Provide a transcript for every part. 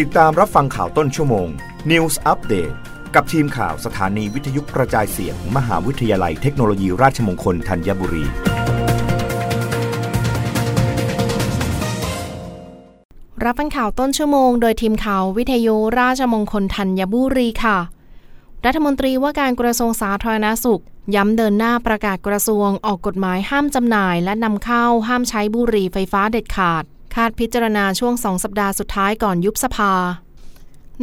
ติดตามรับฟังข่าวต้นชั่วโมง News Update กับทีมข่าวสถานีวิทยุกระจายเสียงมมหาวิทยาลัยเทคโนโลยีราชมงคลธัญบุรี รับฟังข่าวต้นชั่วโมง โดยทีมข่าววิทยุราชมงคลธัญบุรีค่ะ รัฐมนตรีว่าการกระทรวงสาธารณาสุข ย้ำเดินหน้าประกาศกระทรวงออกกฎหมายห้ามจำหน่าย และนำเข้าห้ามใช้บุหรี่ไฟฟ้าเด็ดขาด คาดพิจารณาช่วงสองสัปดาห์สุดท้ายก่อนยุบสภา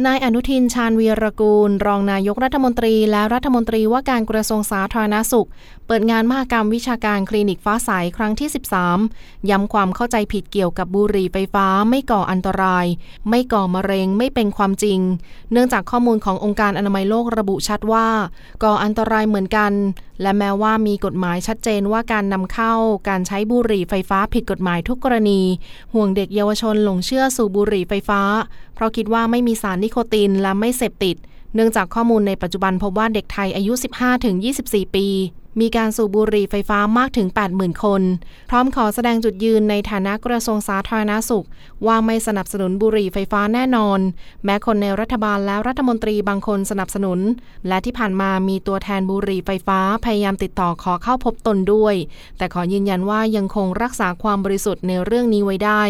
นายอนุทินชาญวีรกูล รองนายกรัฐมนตรี และรัฐมนตรีว่าการกระทรวงสาธารณาสุข เปิดงานมหกรรมวิชาการคลินิกฟ้าใสครั้งที่ 13 ย้ำความเข้าใจผิดเกี่ยวกับบุหรี่ไฟฟ้าไม่ก่ออันตราย ไม่ก่อมะเร็งไม่เป็นความจริง เนื่องจากข้อมูลขององค์การอนามัยโลกระบุชัดว่า ก่ออันตรายเหมือนกัน และแม้ว่ามีกฎหมายชัดเจนว่าการนำเข้า การใช้บุหรี่ไฟฟ้าผิดกฎหมายทุกกรณี ห่วงเด็กเยาวชนหลงเชื่อสู่บุหรี่ไฟฟ้า เพราะคิดว่าไม่มีสารนิโคตินและไม่เสพติด เนื่องจากข้อมูลในปัจจุบันพบว่าเด็กไทยอายุ 15-24 ปี มีการสูบบุหรี่ไฟฟ้ามากถึง 80,000 คน พร้อมขอแสดงจุดยืนในฐานะกระทรวงสาธารณสุข ว่าไม่สนับสนุนบุหรี่ไฟฟ้าแน่นอน แม้คนในรัฐบาลและรัฐมนตรีบางคนสนับสนุน และที่ผ่านมามีตัวแทนบุหรี่ไฟฟ้าพยายามติดต่อขอเข้าพบตนด้วย แต่ขอยืนยันว่ายังคงรักษาความบริสุทธิ์ในเรื่องนี้ไว้ได้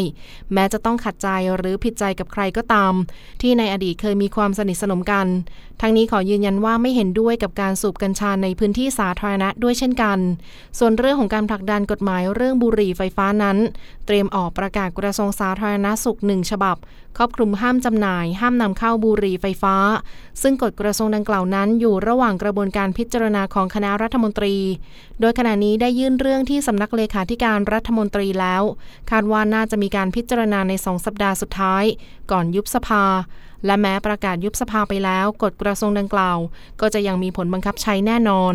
แม้จะต้องขัดใจหรือผิดใจกับใครก็ตาม ที่ในอดีตเคยมีความสนิทสนมกัน ทั้งนี้ขอยืนยันว่าไม่เห็นด้วยกับการสูบกัญชาในพื้นที่สาธารณะด้วยเช่นกัน ส่วนเรื่องของการผลักดันกฎหมายเรื่องบุหรี่ไฟฟ้านั้น เตรียมออกประกาศกระทรวงสาธารณาสุขหนึ่งฉบับ ครอบคลุมห้ามจำหน่าย ห้ามนำเข้าบุหรี่ไฟฟ้า ซึ่งกฎกระทรวงดังกล่าวนั้น อยู่ระหว่างกระบวนการพิจารณาของคณะรัฐมนตรี โดยขณะนี้ได้ยื่นเรื่องที่สำนักเลขาธิการรัฐมนตรีแล้ว คาดว่าน่าจะมีการพิจารณาในสองสัปดาห์สุดท้าย ก่อนยุบสภา และแม้ประกาศยุบสภาไปแล้ว กฎกระทรวงดังกล่าว ก็จะยังมีผลบังคับใช้แน่นอน